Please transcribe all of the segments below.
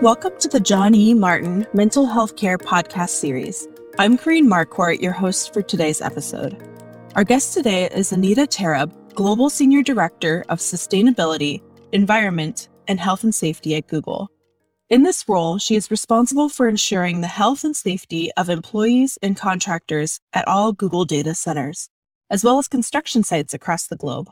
Welcome to the John E. Martin Mental Health Care Podcast Series. I'm Corrine Marquardt, your host for today's episode. Our guest today is Anita Tarab, Global Senior Director of Sustainability, Environment, and Health and Safety at Google. In this role, she is responsible for ensuring the health and safety of employees and contractors at all Google data centers, as well as construction sites across the globe.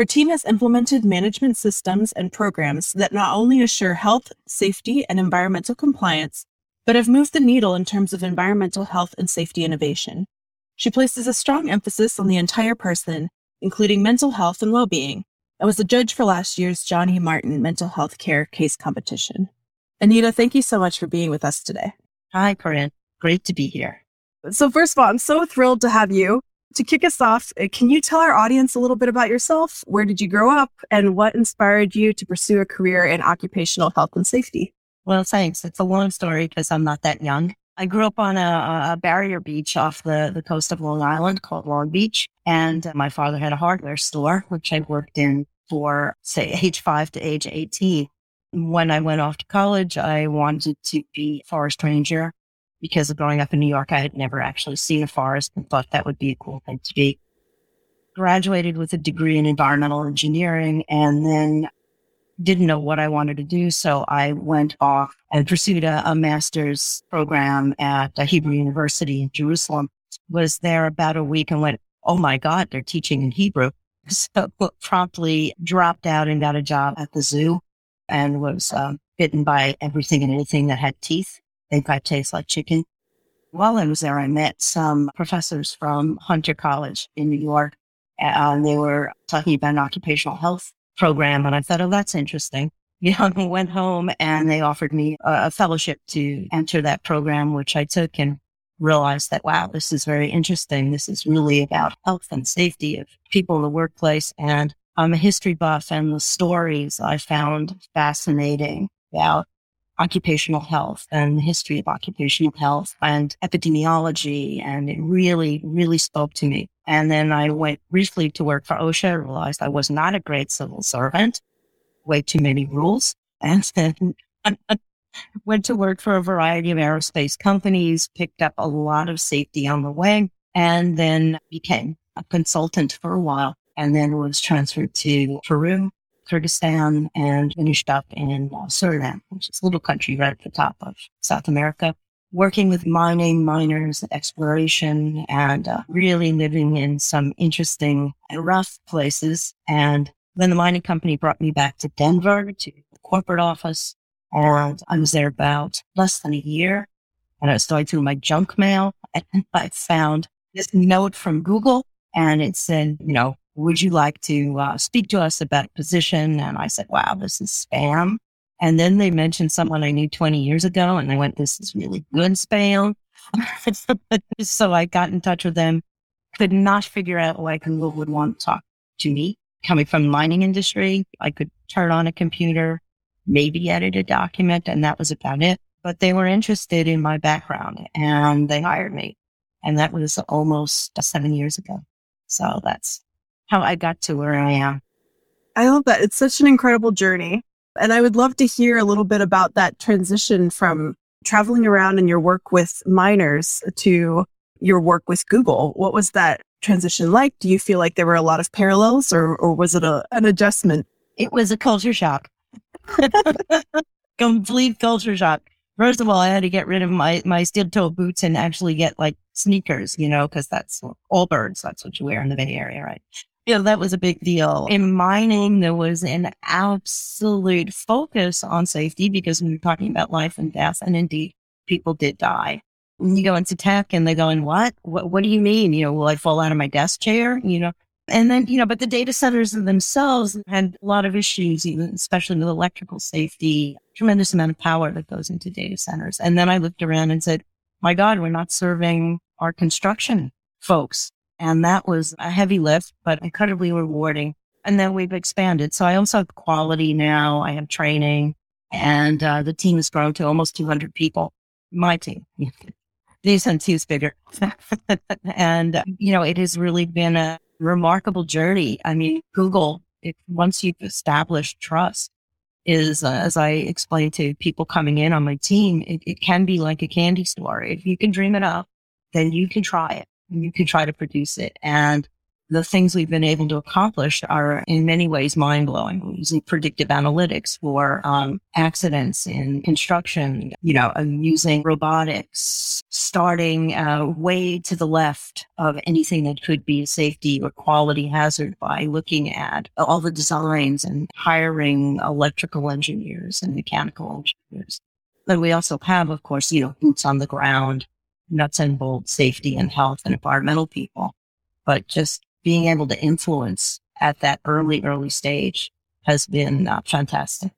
Her team has implemented management systems and programs that not only assure health, safety, and environmental compliance, but have moved the needle in terms of environmental health and safety innovation. She places a strong emphasis on the entire person, including mental health and well-being, and was the judge for last year's John E. Martin Mental Health Care Case Competition. Anita, thank you so much for being with us today. Hi, Corinne. Great to be here. So first of all, I'm so thrilled to have you to kick us off, uh, can you tell our audience a little bit about yourself? Where did you grow up and what inspired you to pursue a career in occupational health and safety? Well, thanks. It's a long story because I'm not that young. I grew up on a, a, barrier beach off the, the coast of Long Island called Long Beach. And my father had a hardware store, which I worked in for, say, age five to age 18. When I went off to college, I wanted to be a forest ranger because of growing up in New York, I had never actually seen a forest and thought that would be a cool thing to be. Graduated with a degree in environmental engineering and then didn't know what I wanted to do. So I went off and pursued a, a master's program at Hebrew University in Jerusalem. Was there about a week and went, Oh my God, they're teaching in Hebrew. So promptly dropped out and got a job at the zoo and was um, bitten by everything and anything that had teeth think I taste like chicken. While I was there, I met some professors from Hunter College in New York, and they were talking about an occupational health program. And I thought, oh, that's interesting. You know, I went home and they offered me a, fellowship to enter that program, which I took and realized that, wow, this is very interesting. This is really about health and safety of people in the workplace. And I'm a history buff and the stories I found fascinating about occupational health and the history of occupational health and epidemiology. And it really, really spoke to me. And then I went briefly to work for OSHA. Realized I was not a great civil servant, way too many rules. And then went to work for a variety of aerospace companies, picked up a lot of safety on the way, and then became a consultant for a while and then was transferred to Peru Kyrgyzstan and finished up in uh, Suriname, which is a little country right at the top of South America, working with mining, miners, exploration, and uh, really living in some interesting and rough places. And then the mining company brought me back to Denver to the corporate office. And I was there about less than a year. And I was going through my junk mail and I found this note from Google and it said, you know, would you like to uh, speak to us about a position? And I said, wow, this is spam. And then they mentioned someone I knew 20 years ago and I went, this is really good spam. so I got in touch with them, could not figure out why Google would want to talk to me. Coming from the mining industry, I could turn on a computer, maybe edit a document, and that was about it. But they were interested in my background and they hired me. And that was almost seven years ago. So that's how I got to where I am. I love that. It's such an incredible journey. And I would love to hear a little bit about that transition from traveling around and your work with miners to your work with Google. What was that transition like? Do you feel like there were a lot of parallels or, or was it a, an adjustment? It was a culture shock. Complete culture shock. First of all, I had to get rid of my, my steel toe boots and actually get like sneakers, you know, because that's Allbirds. That's what you wear in the Bay Area, right? You know, that was a big deal. In mining, there was an absolute focus on safety because we were talking about life and death. And indeed, people did die. You go into tech and they go, in what? what? What do you mean? You know, will I fall out of my desk chair? You know, and then, you know, but the data centers themselves had a lot of issues, even especially with electrical safety, tremendous amount of power that goes into data centers. And then I looked around and said, my God, we're not serving our construction folks. And that was a heavy lift, but incredibly rewarding. And then we've expanded. So I also have quality now. I have training and uh, the team has grown to almost 200 people. My team. These and two's bigger. and, you know, it has really been a remarkable journey. I mean, Google If once you've established trust, is uh, as I explain to people coming in on my team, it, it can be like a candy store. If you can dream it up, then you can try it. You can try to produce it. And the things we've been able to accomplish are in many ways mind blowing. We're using predictive analytics for um, accidents in construction. You know, using robotics, starting uh, way to the left of anything that could be a safety or quality hazard by looking at all the designs and hiring electrical engineers and mechanical engineers. But we also have, of course, you know, boots on the ground, nuts and bolts, safety and health and environmental people. But just being able to influence at that early, early stage has been uh, fantastic.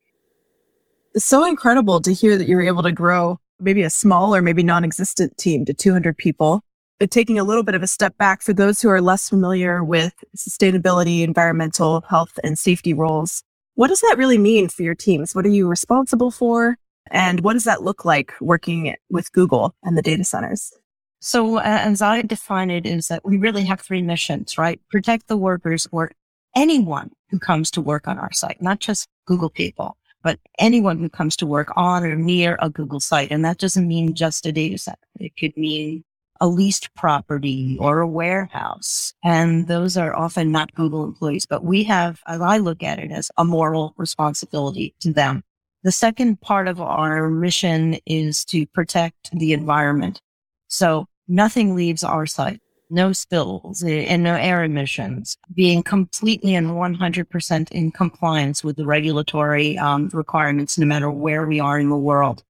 It's so incredible to hear that you're able to grow maybe a small or maybe non-existent team to 200 people. But taking a little bit of a step back for those who are less familiar with sustainability, environmental health and safety roles, what does that really mean for your teams? What are you responsible for? And what does that look like working with Google and the data centers? So uh, as I define it is that we really have three missions, right? Protect the workers or anyone who comes to work on our site, not just Google people, but anyone who comes to work on or near a Google site. And that doesn't mean just a data center. It could mean a leased property or a warehouse. And those are often not Google employees, but we have, as I look at it, as a moral responsibility to them. The second part of our mission is to protect the environment. So nothing leaves our site. No spills and no air emissions, being completely and 100% in compliance with the regulatory um, requirements, no matter where we are in the world,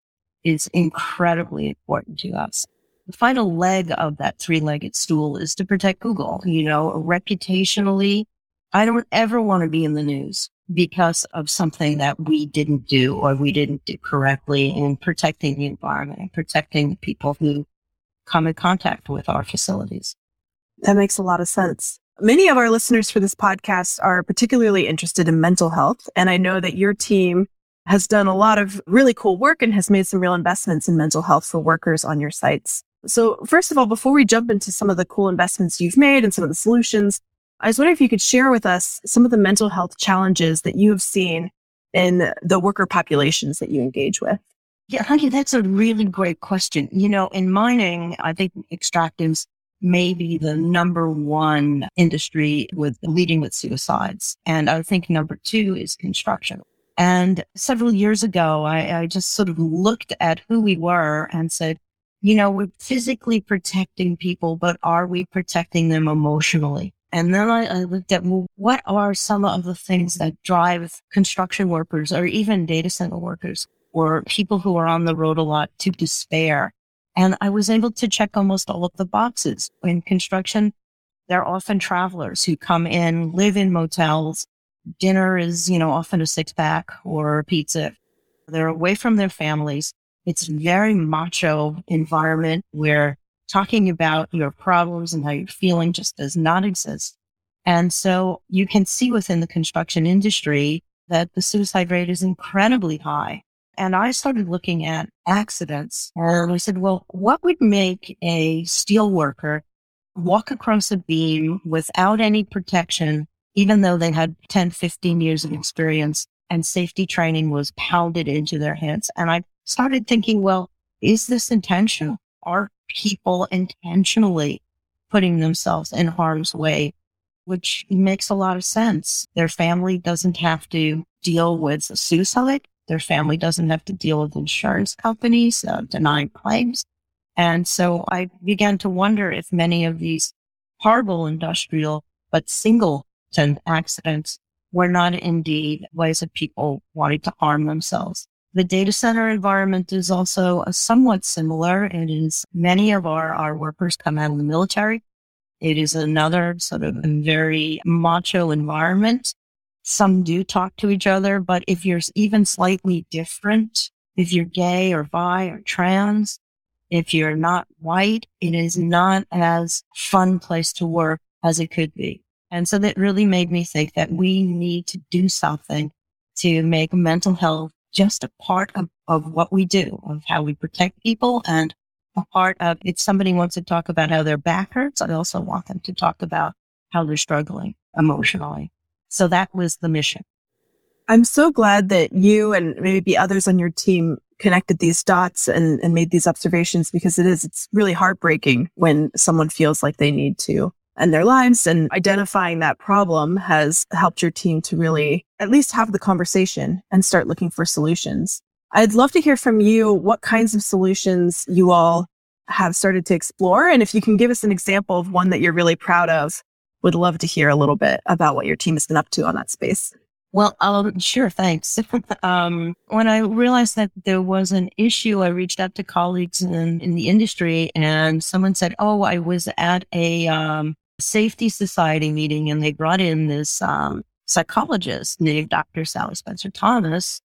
is incredibly important to us. The final leg of that three legged stool is to protect Google. You know, reputationally, I don't ever want to be in the news because of something that we didn't do or we didn't do correctly in protecting the environment and protecting the people who come in contact with our facilities. That makes a lot of sense. Many of our listeners for this podcast are particularly interested in mental health. And I know that your team has done a lot of really cool work and has made some real investments in mental health for workers on your sites. So first of all, before we jump into some of the cool investments you've made and some of the solutions, I was wondering if you could share with us some of the mental health challenges that you have seen in the worker populations that you engage with. Yeah, honey, that's a really great question. You know, in mining, I think extractives may be the number one industry with leading with suicides. And I think number two is construction. And several years ago, I, I just sort of looked at who we were and said, you know, we're physically protecting people, but are we protecting them emotionally? And then I, I, looked at, well, what are some of the things that drive construction workers or even data center workers or people who are on the road a lot to despair. And I was able to check almost all of the boxes in construction. They're often travelers who come in, live in motels. Dinner is, you know, often a six pack or a pizza. They're away from their families. It's very macho environment where talking about your problems and how you're feeling just does not exist. And so you can see within the construction industry that the suicide rate is incredibly high. And I started looking at accidents and I said, well, what would make a steel worker walk across a beam without any protection, even though they had 10, 15 years of experience and safety training was pounded into their heads? And I started thinking, well, is this intentional? Are people intentionally putting themselves in harm's way? Which makes a lot of sense. Their family doesn't have to deal with suicide their family doesn't have to deal with insurance companies uh, denying claims. And so I began to wonder if many of these horrible industrial but singleton accidents were not indeed ways of people wanting to harm themselves. The data center environment is also uh, somewhat similar. It is many of our, our workers come out of the military. It is another sort of very macho environment. Some do talk to each other, but if you're even slightly different, if you're gay or bi or trans, if you're not white, it is not as fun place to work as it could be. And so that really made me think that we need to do something to make mental health just a part of, of what we do, of how we protect people and a part of if somebody wants to talk about how their back hurts, I also want them to talk about how they're struggling emotionally. So that was the mission. I'm so glad that you and maybe others on your team connected these dots and, and made these observations because it is, it's really heartbreaking when someone feels like they need to end their lives and identifying that problem has helped your team to really at least have the conversation and start looking for solutions. I'd love to hear from you what kinds of solutions you all have started to explore. And if you can give us an example of one that you're really proud of, would love to hear a little bit about what your team has been up to on that space. Well, um, sure, thanks. um, when I realized that there was an issue, I reached out to colleagues in, in the industry and someone said, Oh, I was at a um, safety society meeting and they brought in this um, psychologist named Dr. Sally Spencer Thomas.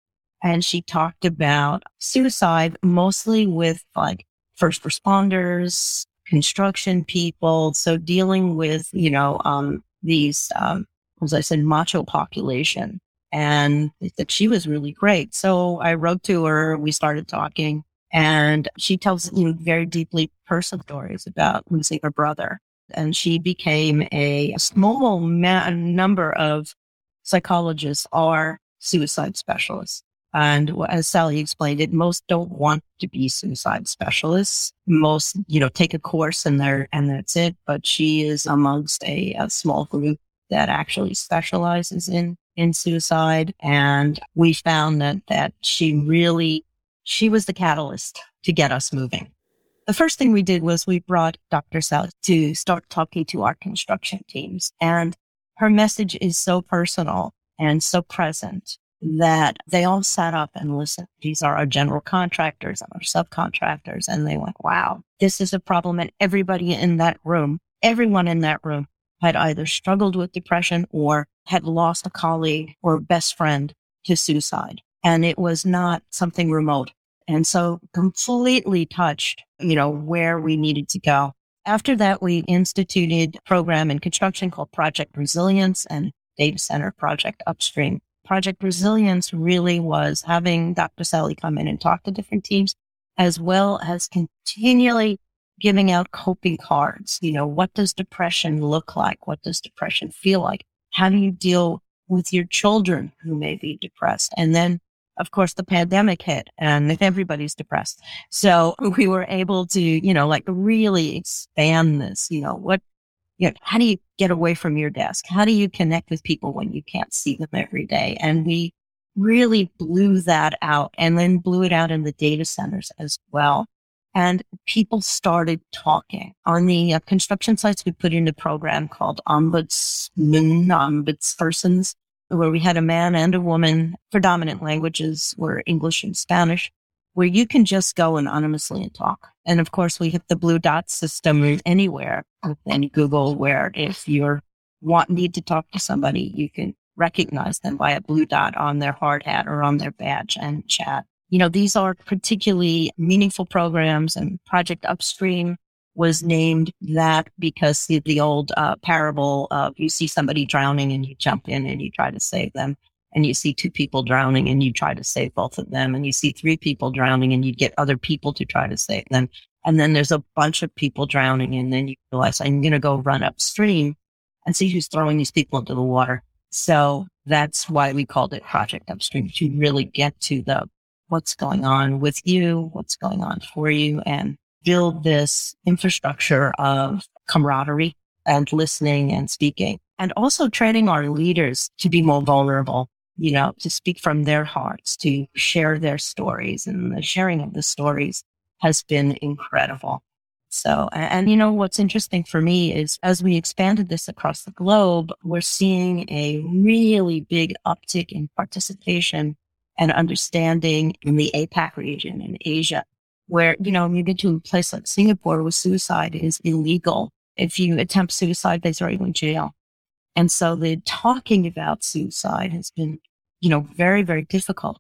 And she talked about suicide mostly with like first responders, construction people. So dealing with, you know, um, these, um, as I said, macho population. And that she was really great. So I wrote to her. We started talking and she tells you know, very deeply personal stories about losing her brother. And she became a small ma- number of psychologists are suicide specialists. And as Sally explained it, most don't want to be suicide specialists. Most, you know, take a course and they're, and that's it. But she is amongst a, a small group that actually specializes in, in suicide. And we found that, that she really, she was the catalyst to get us moving. The first thing we did was we brought Dr. South to start talking to our construction teams. And her message is so personal and so present that they all sat up and listened. These are our general contractors and our subcontractors. And they went, wow, this is a problem. And everybody in that room, everyone in that room had either struggled with depression or had lost a colleague or best friend to suicide. And it was not something remote. And so completely touched, you know, where we needed to go. After that, we instituted a program in construction called Project Resilience and Data Center Project Upstream. Project Resilience really was having Dr. Sally come in and talk to different teams, as well as continually giving out coping cards. You know, what does depression look like? What does depression feel like? How do you deal with your children who may be depressed? And then, of course, the pandemic hit and everybody's depressed. So we were able to, you know, like really expand this, you know, what, you know, how do you get away from your desk? How do you connect with people when you can't see them every day? And we really blew that out and then blew it out in the data centers as well and people started talking. On the uh, construction sites, we put in a program called Ombudsman, Ombudspersons, where we had a man and a woman. Predominant languages were English and Spanish, where you can just go anonymously and talk. And of course, we have the blue dot system anywhere in Google, where if you want need to talk to somebody, you can recognize them by a blue dot on their hard hat or on their badge and chat you know, these are particularly meaningful programs and Project Upstream was named that because the, the old uh, parable of you see somebody drowning and you jump in and you try to save them. And you see two people drowning and you try to save both of them. And you see three people drowning and you get other people to try to save them. And then there's a bunch of people drowning. And then you realize I'm going to go run upstream and see who's throwing these people into the water. So that's why we called it Project Upstream to really get to the what's going on with you, what's going on for you, and build this infrastructure of camaraderie and listening and speaking. And also training our leaders to be more vulnerable, you know, to speak from their hearts, to share their stories. And the sharing of the stories has been incredible. So, and, you know, what's interesting for me is as we expanded this across the globe, we're seeing a really big uptick in participation and understanding in the APAC region in Asia, where, you know, you get to a place like Singapore where suicide is illegal. If you attempt suicide, they throw you in jail. And so the talking about suicide has been, you know, very, very difficult,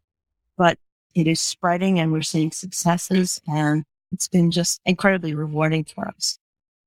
but it is spreading and we're seeing successes and it's been just incredibly rewarding for us.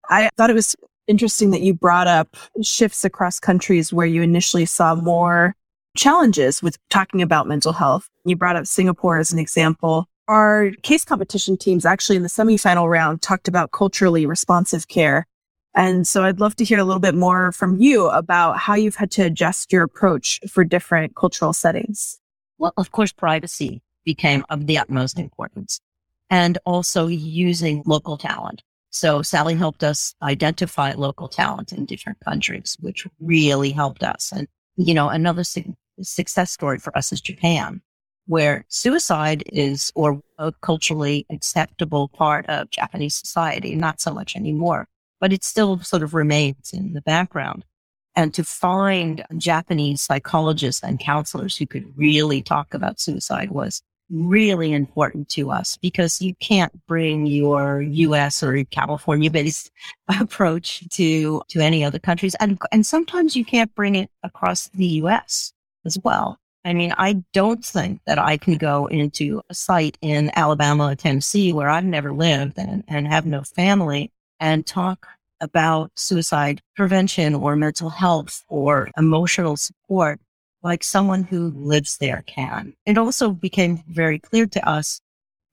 I thought it was interesting that you brought up shifts across countries where you initially saw more challenges with talking about mental health. You brought up Singapore as an example. Our case competition teams actually in the semifinal round talked about culturally responsive care And so I'd love to hear a little bit more from you about how you've had to adjust your approach for different cultural settings. Well, of course, privacy became of the utmost importance and also using local talent. So Sally helped us identify local talent in different countries, which really helped us. And, you know, another su- success story for us is Japan, where suicide is or a culturally acceptable part of Japanese society, not so much anymore, but it still sort of remains in the background. And to find Japanese psychologists and counselors who could really talk about suicide was really important to us because you can't bring your US or California based approach to, to any other countries. And, and sometimes you can't bring it across the US as well. I mean, I don't think that I can go into a site in Alabama or Tennessee where I've never lived and, and have no family and talk about suicide prevention or mental health or emotional support like someone who lives there can. It also became very clear to us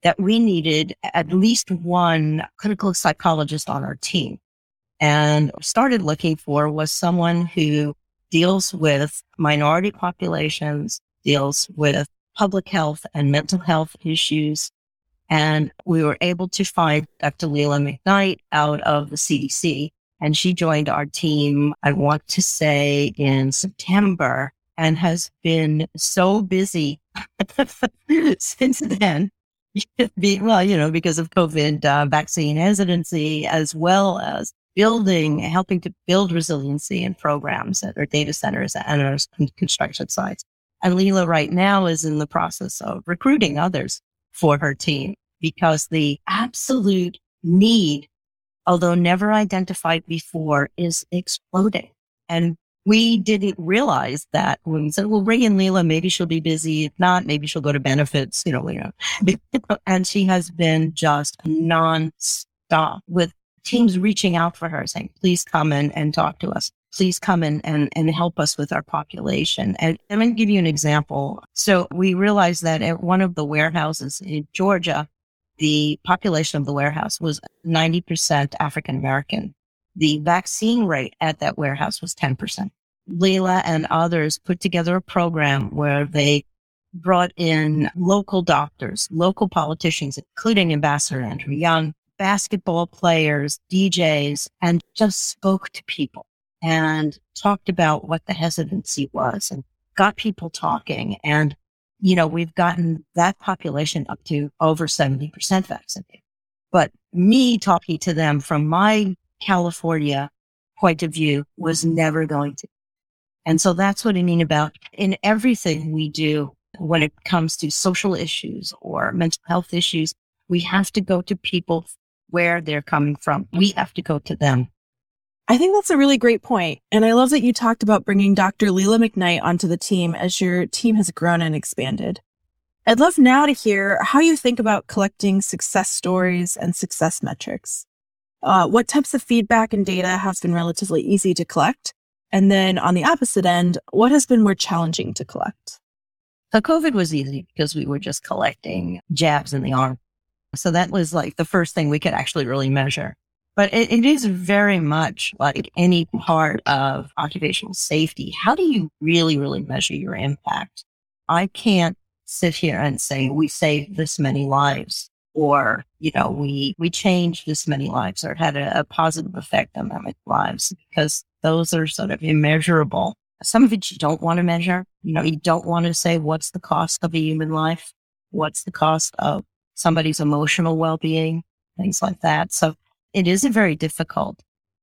that we needed at least one clinical psychologist on our team and started looking for was someone who deals with minority populations, deals with public health and mental health issues. And we were able to find Dr. Leila McKnight out of the CDC. And she joined our team, I want to say in September and has been so busy since then. well, you know, because of COVID uh, vaccine hesitancy, as well as building, helping to build resiliency in programs at our data centers and our construction sites. And Leila right now is in the process of recruiting others for her team because the absolute need, although never identified before, is exploding. And we didn't realize that when we said, well, Ray and Leila, maybe she'll be busy. If not, maybe she'll go to benefits, you know, you know. and she has been just nonstop with teams reaching out for her saying, please come in and talk to us. Please come in and, and help us with our population. And I'm going to give you an example. So we realized that at one of the warehouses in Georgia, the population of the warehouse was 90% African American the vaccine rate at that warehouse was 10%. Leila and others put together a program where they brought in local doctors, local politicians, including Ambassador Andrew Young, basketball players, DJs, and just spoke to people and talked about what the hesitancy was and got people talking. And, you know, we've gotten that population up to over 70% vaccinated. But me talking to them from my California point of view was never going to. And so that's what I mean about in everything we do when it comes to social issues or mental health issues, we have to go to people where they're coming from. We have to go to them. I think that's a really great point. And I love that you talked about bringing Dr. Leila McKnight onto the team as your team has grown and expanded. I'd love now to hear how you think about collecting success stories and success metrics. Uh, what types of feedback and data have been relatively easy to collect? And then on the opposite end, what has been more challenging to collect? So COVID was easy because we were just collecting jabs in the arm. So that was like the first thing we could actually really measure. But it, it is very much like any part of occupational safety. How do you really, really measure your impact? I can't sit here and say we saved this many lives or you know we we changed this many lives or it had a, a positive effect on that many lives because those are sort of immeasurable some of it you don't want to measure you know you don't want to say what's the cost of a human life what's the cost of somebody's emotional well-being things like that so it is a very difficult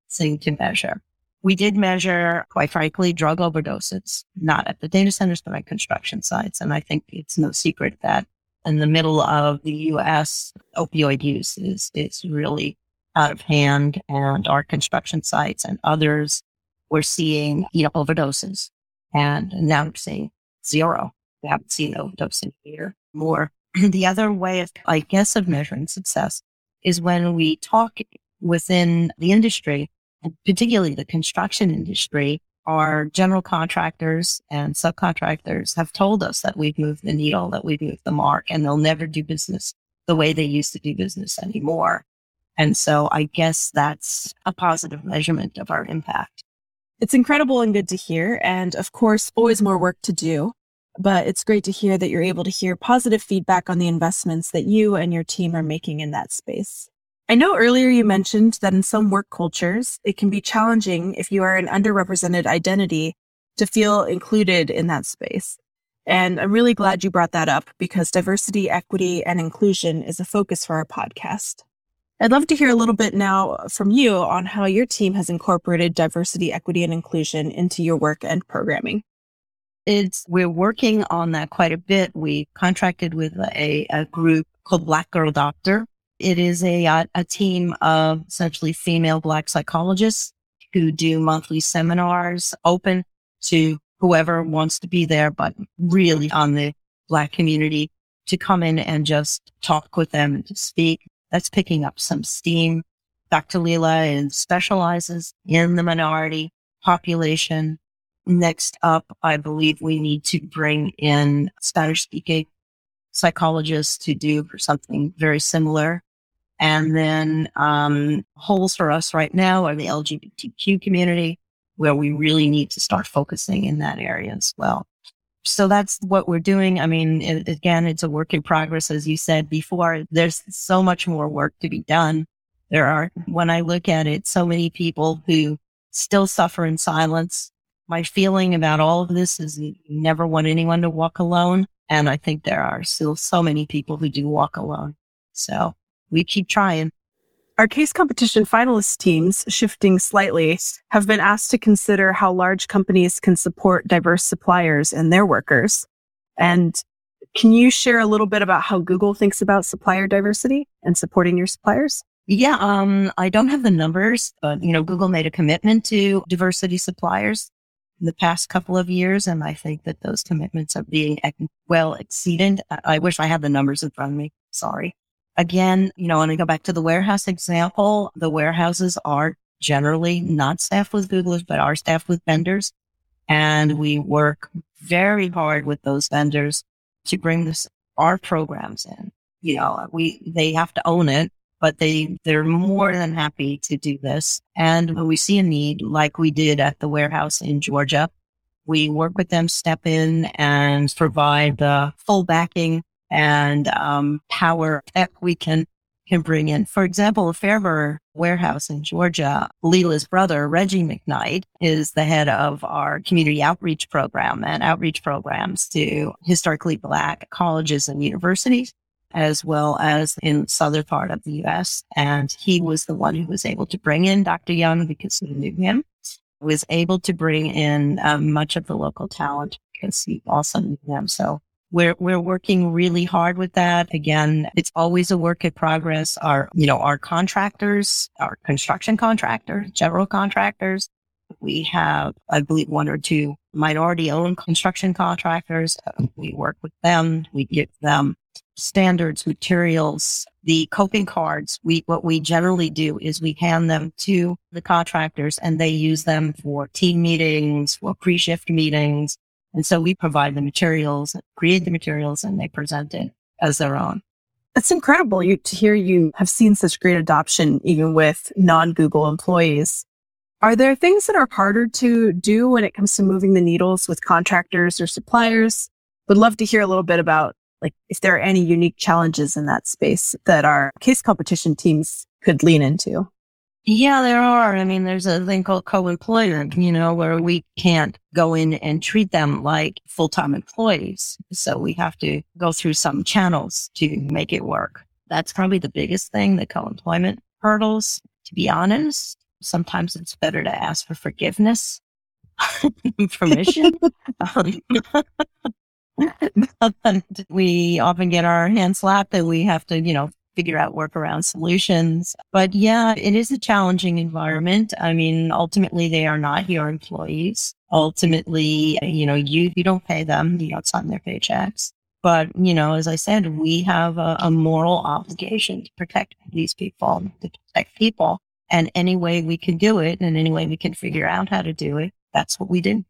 thing to measure we did measure, quite frankly, drug overdoses, not at the data centers, but at construction sites. And I think it's no secret that in the middle of the U.S., opioid use is, is really out of hand and our construction sites and others we're seeing, you know, overdoses and now we're seeing zero. We haven't seen overdose in a year more. the other way of, I guess, of measuring success is when we talk within the industry, particularly the construction industry, our general contractors and subcontractors have told us that we've moved the needle, that we've moved the mark, and they'll never do business the way they used to do business anymore. And so I guess that's a positive measurement of our impact. It's incredible and good to hear. And of course, always more work to do. But it's great to hear that you're able to hear positive feedback on the investments that you and your team are making in that space. I know earlier you mentioned that in some work cultures, it can be challenging if you are an underrepresented identity to feel included in that space. And I'm really glad you brought that up because diversity, equity, and inclusion is a focus for our podcast. I'd love to hear a little bit now from you on how your team has incorporated diversity, equity, and inclusion into your work and programming. It's we're working on that quite a bit. We contracted with a, a group called Black Girl Doctor. It is a, a, team of essentially female Black psychologists who do monthly seminars open to whoever wants to be there, but really on the Black community to come in and just talk with them and to speak. That's picking up some steam. Dr. Leila and specializes in the minority population Next up, I believe we need to bring in Spanish speaking psychologists to do for something very similar. And then um, holes for us right now are the LGBTQ community, where we really need to start focusing in that area as well. So that's what we're doing. I mean, it, again, it's a work in progress. As you said before, there's so much more work to be done. There are, when I look at it, so many people who still suffer in silence my feeling about all of this is you never want anyone to walk alone. And I think there are still so many people who do walk alone. So we keep trying. Our case competition finalist teams, shifting slightly, have been asked to consider how large companies can support diverse suppliers and their workers. And can you share a little bit about how Google thinks about supplier diversity and supporting your suppliers? Yeah, um, I don't have the numbers, but you know, Google made a commitment to diversity suppliers in the past couple of years. And I think that those commitments are being well exceeded. I wish I had the numbers in front of me. Sorry. Again, you know, when I go back to the warehouse example, the warehouses are generally not staffed with Googlers, but are staffed with vendors. And we work very hard with those vendors to bring this, our programs in. You know, we, they have to own it but they, they're more than happy to do this. And when we see a need, like we did at the warehouse in Georgia, we work with them, step in and provide the full backing and um, power that we can can bring in. For example, Fairburn warehouse in Georgia, Leila's brother, Reggie McKnight, is the head of our community outreach program and outreach programs to historically black colleges and universities as well as in southern part of the U.S. And he was the one who was able to bring in Dr. Young because he knew him, was able to bring in um, much of the local talent because he also knew them. So we're, we're working really hard with that. Again, it's always a work in progress. Our, you know, our contractors, our construction contractors, general contractors, we have, I believe, one or two minority owned construction contractors. We work with them. We give them standards, materials, the coping cards. We, what we generally do is we hand them to the contractors and they use them for team meetings, for pre-shift meetings. And so we provide the materials, create the materials and they present it as their own. That's incredible you, to hear you have seen such great adoption even with non-Google employees. Are there things that are harder to do when it comes to moving the needles with contractors or suppliers? Would love to hear a little bit about like if there are any unique challenges in that space that our case competition teams could lean into. Yeah, there are. I mean, there's a thing called co-employment, you know, where we can't go in and treat them like full-time employees. So we have to go through some channels to make it work. That's probably the biggest thing, the co-employment hurdles. To be honest, sometimes it's better to ask for forgiveness, permission. um, we often get our hands slapped and we have to, you know, figure out workaround solutions. But yeah, it is a challenging environment. I mean, ultimately they are not your employees. Ultimately, you know, you, you don't pay them, you don't sign their paychecks. But, you know, as I said, we have a, a moral obligation to protect these people, to protect people. And any way we can do it and any way we can figure out how to do it, that's what we do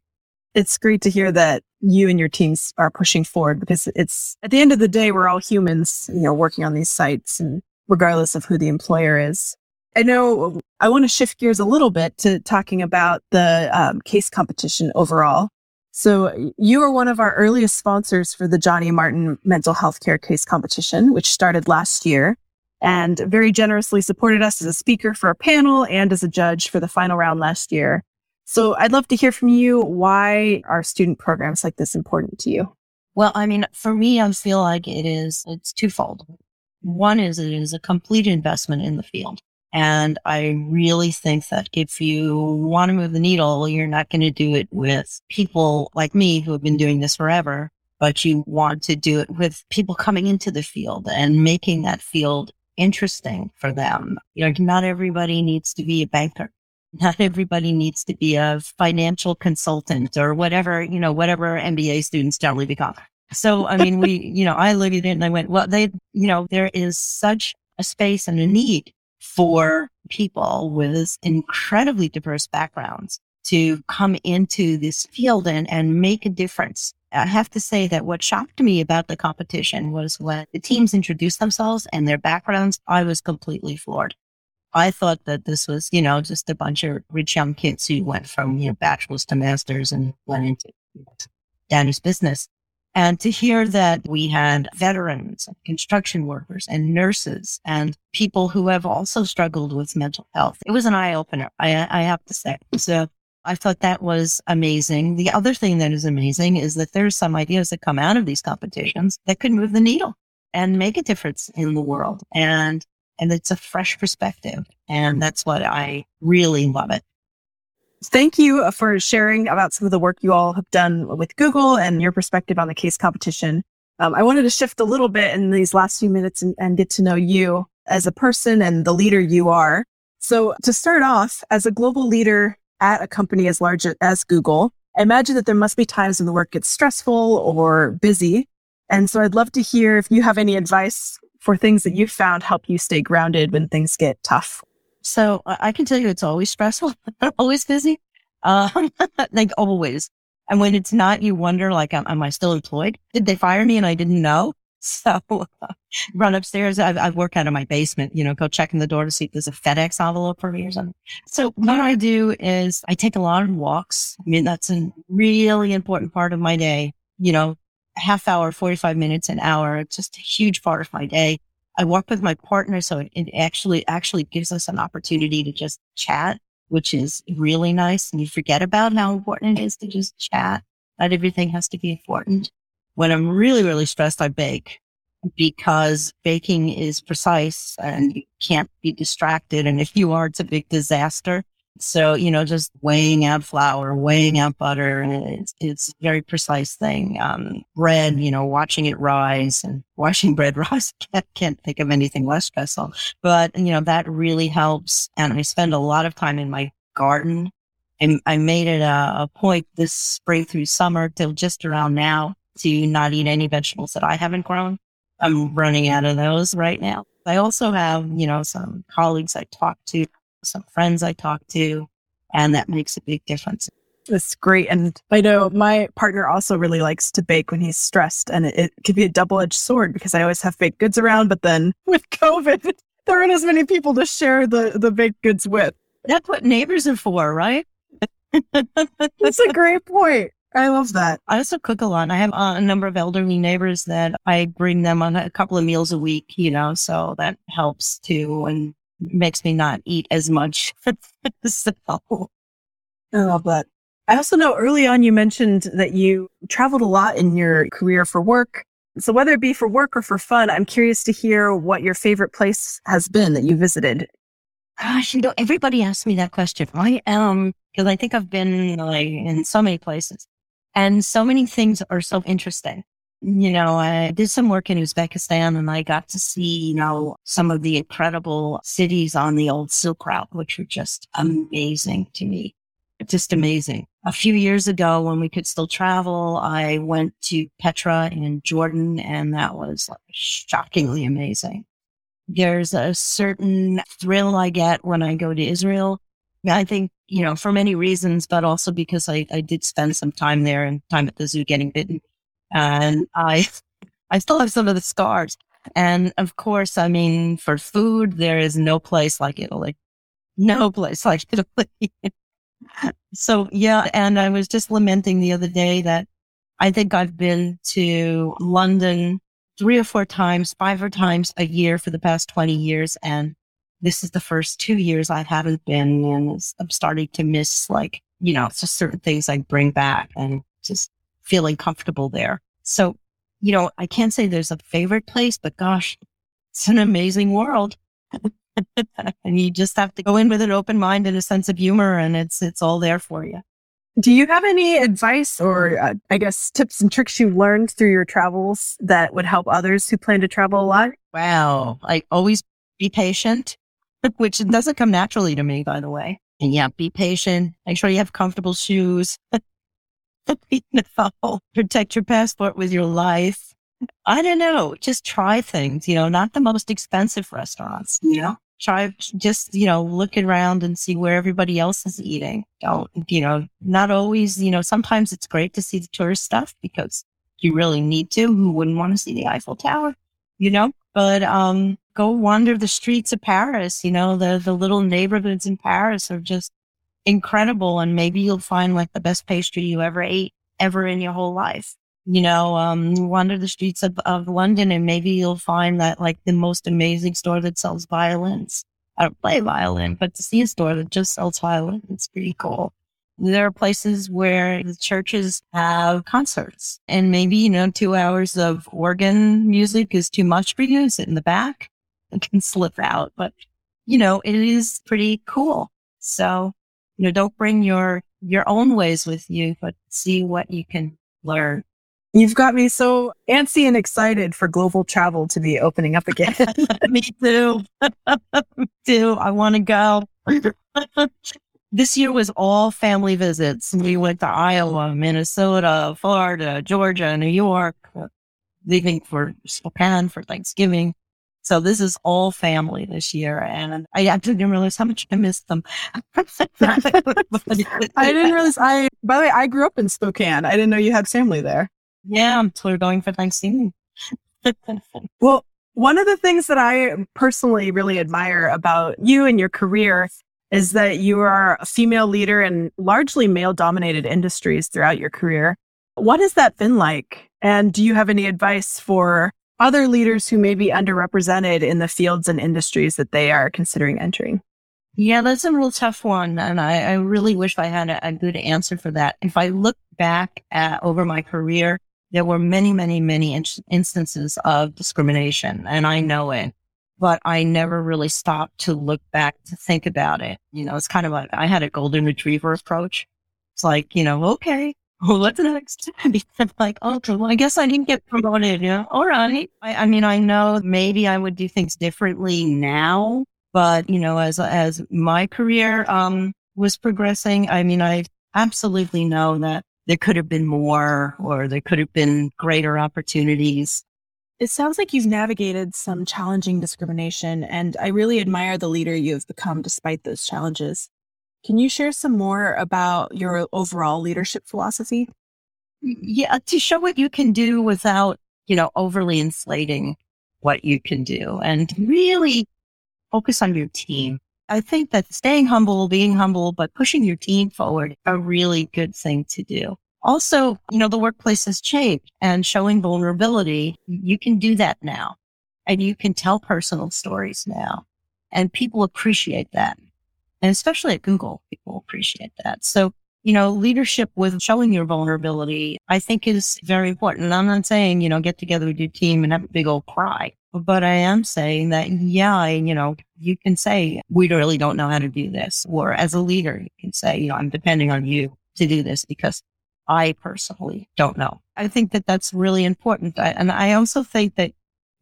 it's great to hear that you and your teams are pushing forward because it's at the end of the day, we're all humans, you know, working on these sites and regardless of who the employer is. I know I want to shift gears a little bit to talking about the um, case competition overall. So you are one of our earliest sponsors for the Johnny Martin Mental Health Care Case Competition, which started last year and very generously supported us as a speaker for a panel and as a judge for the final round last year. So I'd love to hear from you. Why are student programs like this important to you? Well, I mean, for me, I feel like it is, it's twofold. One is it is a complete investment in the field. And I really think that if you want to move the needle, you're not going to do it with people like me who have been doing this forever, but you want to do it with people coming into the field and making that field interesting for them. You know, not everybody needs to be a banker. Not everybody needs to be a financial consultant or whatever, you know, whatever MBA students generally become. So, I mean, we, you know, I looked at it and I went, well, they, you know, there is such a space and a need for people with incredibly diverse backgrounds to come into this field and, and make a difference. I have to say that what shocked me about the competition was when the teams introduced themselves and their backgrounds, I was completely floored. I thought that this was, you know, just a bunch of rich young kids who went from, you know, bachelor's to master's and went into Danny's business. And to hear that we had veterans, and construction workers and nurses and people who have also struggled with mental health, it was an eye opener. I, I have to say. So I thought that was amazing. The other thing that is amazing is that there's some ideas that come out of these competitions that could move the needle and make a difference in the world. And, and it's a fresh perspective. And that's what I really love it. Thank you for sharing about some of the work you all have done with Google and your perspective on the case competition. Um, I wanted to shift a little bit in these last few minutes and, and get to know you as a person and the leader you are. So to start off, as a global leader at a company as large as Google, I imagine that there must be times when the work gets stressful or busy. And so I'd love to hear if you have any advice for things that you've found help you stay grounded when things get tough. So I can tell you it's always stressful, always busy, um, like always. And when it's not, you wonder, like, am, am, I still employed? Did they fire me and I didn't know? So run upstairs. I, I work out of my basement, you know, go check in the door to see if there's a FedEx envelope for me or something. So what I do is I take a lot of walks. I mean, that's a really important part of my day, you know, half hour, 45 minutes, an hour. It's just a huge part of my day. I work with my partner. So it, it actually, actually gives us an opportunity to just chat, which is really nice. And you forget about how important it is to just chat. Not everything has to be important. When I'm really, really stressed, I bake because baking is precise and you can't be distracted. And if you are, it's a big disaster. So, you know, just weighing out flour, weighing out butter, it's, it's a very precise thing. Um, bread, you know, watching it rise and watching bread rise. Can't, can't think of anything less stressful, but you know, that really helps. And I spend a lot of time in my garden. And I made it a, a point this spring through summer till just around now to not eat any vegetables that I haven't grown. I'm running out of those right now. I also have, you know, some colleagues I talk to some friends I talk to, and that makes a big difference. That's great. And I know my partner also really likes to bake when he's stressed, and it, it could be a double edged sword because I always have baked goods around, but then with COVID, there aren't as many people to share the, the baked goods with. That's what neighbors are for, right? That's a great point. I love that. I also cook a lot. I have a number of elderly neighbors that I bring them on a couple of meals a week, you know, so that helps too. And makes me not eat as much. so. I love that. I also know early on you mentioned that you traveled a lot in your career for work. So whether it be for work or for fun, I'm curious to hear what your favorite place has been that you visited. Gosh, you know, everybody asks me that question. I am because I think I've been like in so many places and so many things are so interesting you know, I did some work in Uzbekistan and I got to see, you know, some of the incredible cities on the old Silk Route, which were just amazing to me. Just amazing. A few years ago when we could still travel, I went to Petra in Jordan and that was like shockingly amazing. There's a certain thrill I get when I go to Israel. I think, you know, for many reasons, but also because I, I did spend some time there and time at the zoo getting bitten and I, I still have some of the scars. And of course, I mean, for food, there is no place like Italy. no place like Italy. so yeah, and I was just lamenting the other day that I think I've been to London three or four times, five or times a year for the past 20 years. And this is the first two years I haven't been and I'm starting to miss like, you know, just certain things I bring back and just feeling comfortable there. So, you know, I can't say there's a favorite place, but gosh, it's an amazing world. and you just have to go in with an open mind and a sense of humor and it's, it's all there for you. Do you have any advice or, uh, I guess, tips and tricks you learned through your travels that would help others who plan to travel a lot? Wow. I always be patient, which doesn't come naturally to me, by the way. And yeah, be patient. Make sure you have comfortable shoes. Protect your passport with your life. I don't know. Just try things, you know, not the most expensive restaurants, you know, try just, you know, look around and see where everybody else is eating. Don't, you know, not always, you know, sometimes it's great to see the tourist stuff because you really need to. Who wouldn't want to see the Eiffel Tower, you know? But, um, go wander the streets of Paris, you know, the, the little neighborhoods in Paris are just incredible. And maybe you'll find like the best pastry you ever ate ever in your whole life you know, um, wander the streets of, of London and maybe you'll find that like the most amazing store that sells violins. I don't play violin, but to see a store that just sells violins, it's pretty cool. There are places where the churches have concerts and maybe, you know, two hours of organ music is too much for you. Sit in the back. It can slip out, but you know, it is pretty cool. So, you know, don't bring your, your own ways with you, but see what you can learn. You've got me so antsy and excited for global travel to be opening up again. me too. me too. I want to go. this year was all family visits. We went to Iowa, Minnesota, Florida, Georgia, New York, leaving for Japan for Thanksgiving. So this is all family this year. And I actually didn't realize how much I missed them. I didn't realize I, by the way, I grew up in Spokane. I didn't know you had family there. Yeah, so we're going for Thanksgiving. well, one of the things that I personally really admire about you and your career is that you are a female leader in largely male dominated industries throughout your career. What has that been like? And do you have any advice for other leaders who may be underrepresented in the fields and industries that they are considering entering? Yeah, that's a real tough one. And I, I really wish I had a, a, good answer for that. If I look back at over my career, there were many, many, many in- instances of discrimination and I know it, but I never really stopped to look back to think about it. You know, it's kind of like I had a golden retriever approach. It's like, you know, okay, what's next? like, oh, well, I guess I didn't get promoted. Yeah. All right. I, I mean, I know maybe I would do things differently now, but you know, as, as my career, um, was progressing, I mean, I absolutely know that there could have been more or there could have been greater opportunities. It sounds like you've navigated some challenging discrimination, and I really admire the leader you have become despite those challenges. Can you share some more about your overall leadership philosophy? Yeah, to show what you can do without, you know, overly inflating what you can do and really focus on your team. I think that staying humble, being humble, but pushing your team forward, a really good thing to do. Also, you know, the workplace has changed and showing vulnerability, you can do that now and you can tell personal stories now and people appreciate that. And especially at Google, people appreciate that. So, you know, leadership with showing your vulnerability, I think is very important. And I'm not saying, you know, get together with your team and have a big old cry. But I am saying that, yeah, you know, you can say, we really don't know how to do this. Or as a leader, you can say, you know, I'm depending on you to do this because I personally don't know. I think that that's really important. I, and I also think that,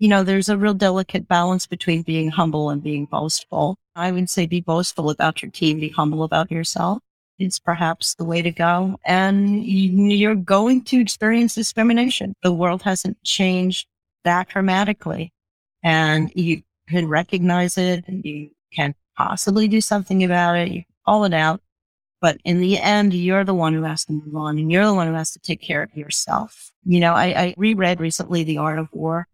you know, there's a real delicate balance between being humble and being boastful. I would say be boastful about your team, be humble about yourself. It's perhaps the way to go. And you're going to experience discrimination. The world hasn't changed that dramatically and you can recognize it and you can possibly do something about it. You call it out. But in the end, you're the one who has to move on and you're the one who has to take care of yourself. You know, I, I reread recently The Art of War.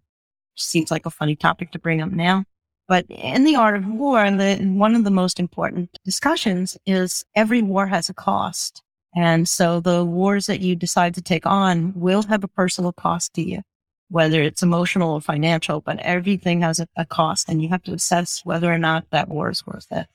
Seems like a funny topic to bring up now. But in the art of war, the, one of the most important discussions is every war has a cost. And so the wars that you decide to take on will have a personal cost to you, whether it's emotional or financial, but everything has a, a cost and you have to assess whether or not that war is worth it.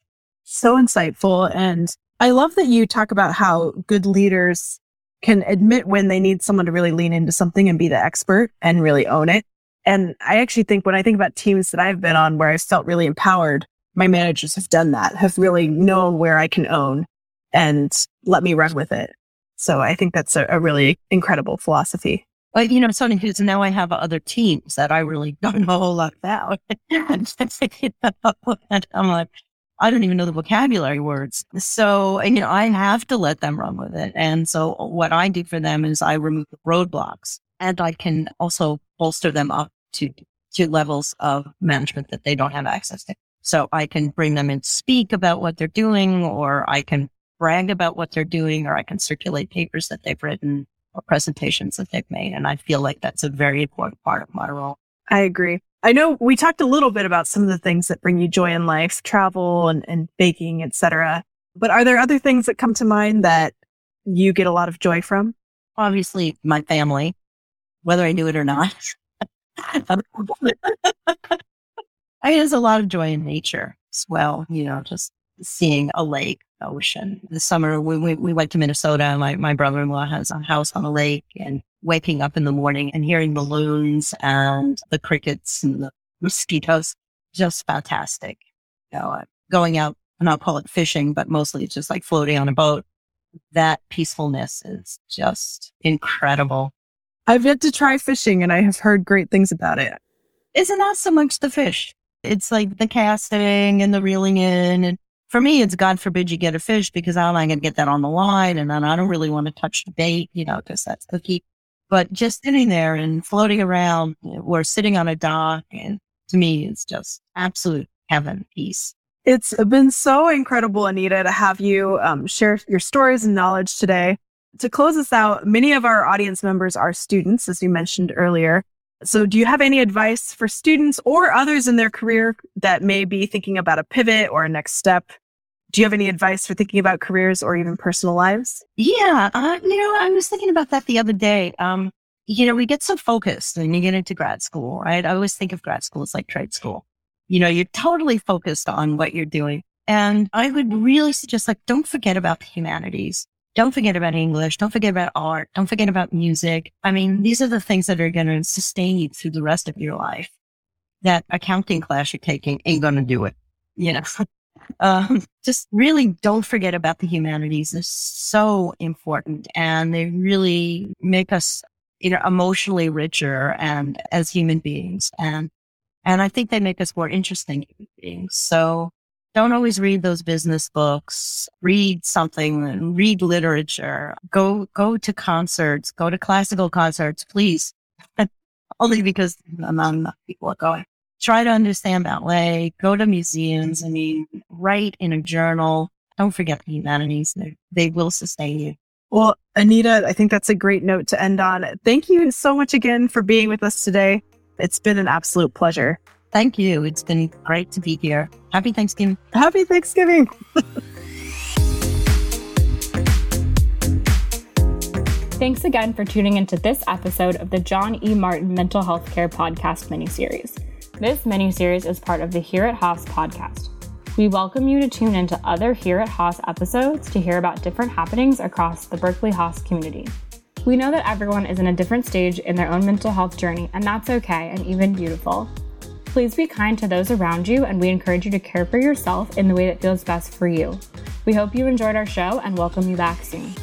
So insightful. And I love that you talk about how good leaders can admit when they need someone to really lean into something and be the expert and really own it. And I actually think when I think about teams that I've been on where I've felt really empowered, my managers have done that, have really known where I can own and let me run with it. So I think that's a, a really incredible philosophy. But you know, it's funny because now I have other teams that I really don't know a whole lot about. and I'm like, I don't even know the vocabulary words. So, you know, I have to let them run with it. And so what I do for them is I remove the roadblocks and I can also bolster them up to, to levels of management that they don't have access to. So I can bring them in, speak about what they're doing, or I can brag about what they're doing, or I can circulate papers that they've written or presentations that they've made. And I feel like that's a very important part of my role. I agree. I know we talked a little bit about some of the things that bring you joy in life, travel and, and baking, etc. But are there other things that come to mind that you get a lot of joy from? Obviously, my family, whether I knew it or not. I mean, there's a lot of joy in nature as well, you know, just seeing a lake, ocean. This summer, we, we, we went to Minnesota. My, my brother in law has a house on a lake and waking up in the morning and hearing the loons and the crickets and the mosquitoes. Just fantastic. You know, going out and I'll call it fishing, but mostly it's just like floating on a boat. That peacefulness is just incredible. I've yet to try fishing and I have heard great things about it. Isn't that so much the fish? It's like the casting and the reeling in. And for me, it's God forbid you get a fish because I'm not going to get that on the line. And then I don't really want to touch the bait, you know, because that's key. But just sitting there and floating around or sitting on a dock, and to me, it's just absolute heaven peace. It's been so incredible, Anita, to have you um, share your stories and knowledge today. To close us out, many of our audience members are students, as you mentioned earlier. So, do you have any advice for students or others in their career that may be thinking about a pivot or a next step? do you have any advice for thinking about careers or even personal lives? Yeah, uh, you know, I was thinking about that the other day. Um, you know, we get so focused when you get into grad school, right? I always think of grad school as like trade school. You know, you're totally focused on what you're doing. And I would really suggest like, don't forget about the humanities. Don't forget about English. Don't forget about art. Don't forget about music. I mean, these are the things that are going to sustain you through the rest of your life. That accounting class you're taking ain't going to do it. You know, um, just really don't forget about the humanities. They're so important and they really make us, you know, emotionally richer and as human beings. And, and I think they make us more interesting beings. So don't always read those business books. Read something, read literature, go, go to concerts, go to classical concerts, please. Only because not enough people are going try to understand ballet, go to museums. I mean, write in a journal. Don't forget the humanities. They, they will sustain you. Well, Anita, I think that's a great note to end on. Thank you so much again for being with us today. It's been an absolute pleasure. Thank you. It's been great to be here. Happy Thanksgiving. Happy Thanksgiving. Thanks again for tuning into this episode of the John E. Martin Mental Health Care Podcast miniseries. This mini-series is part of the Here at Haas podcast. We welcome you to tune into other Here at Haas episodes to hear about different happenings across the Berkeley Haas community. We know that everyone is in a different stage in their own mental health journey, and that's okay and even beautiful. Please be kind to those around you, and we encourage you to care for yourself in the way that feels best for you. We hope you enjoyed our show and welcome you back soon.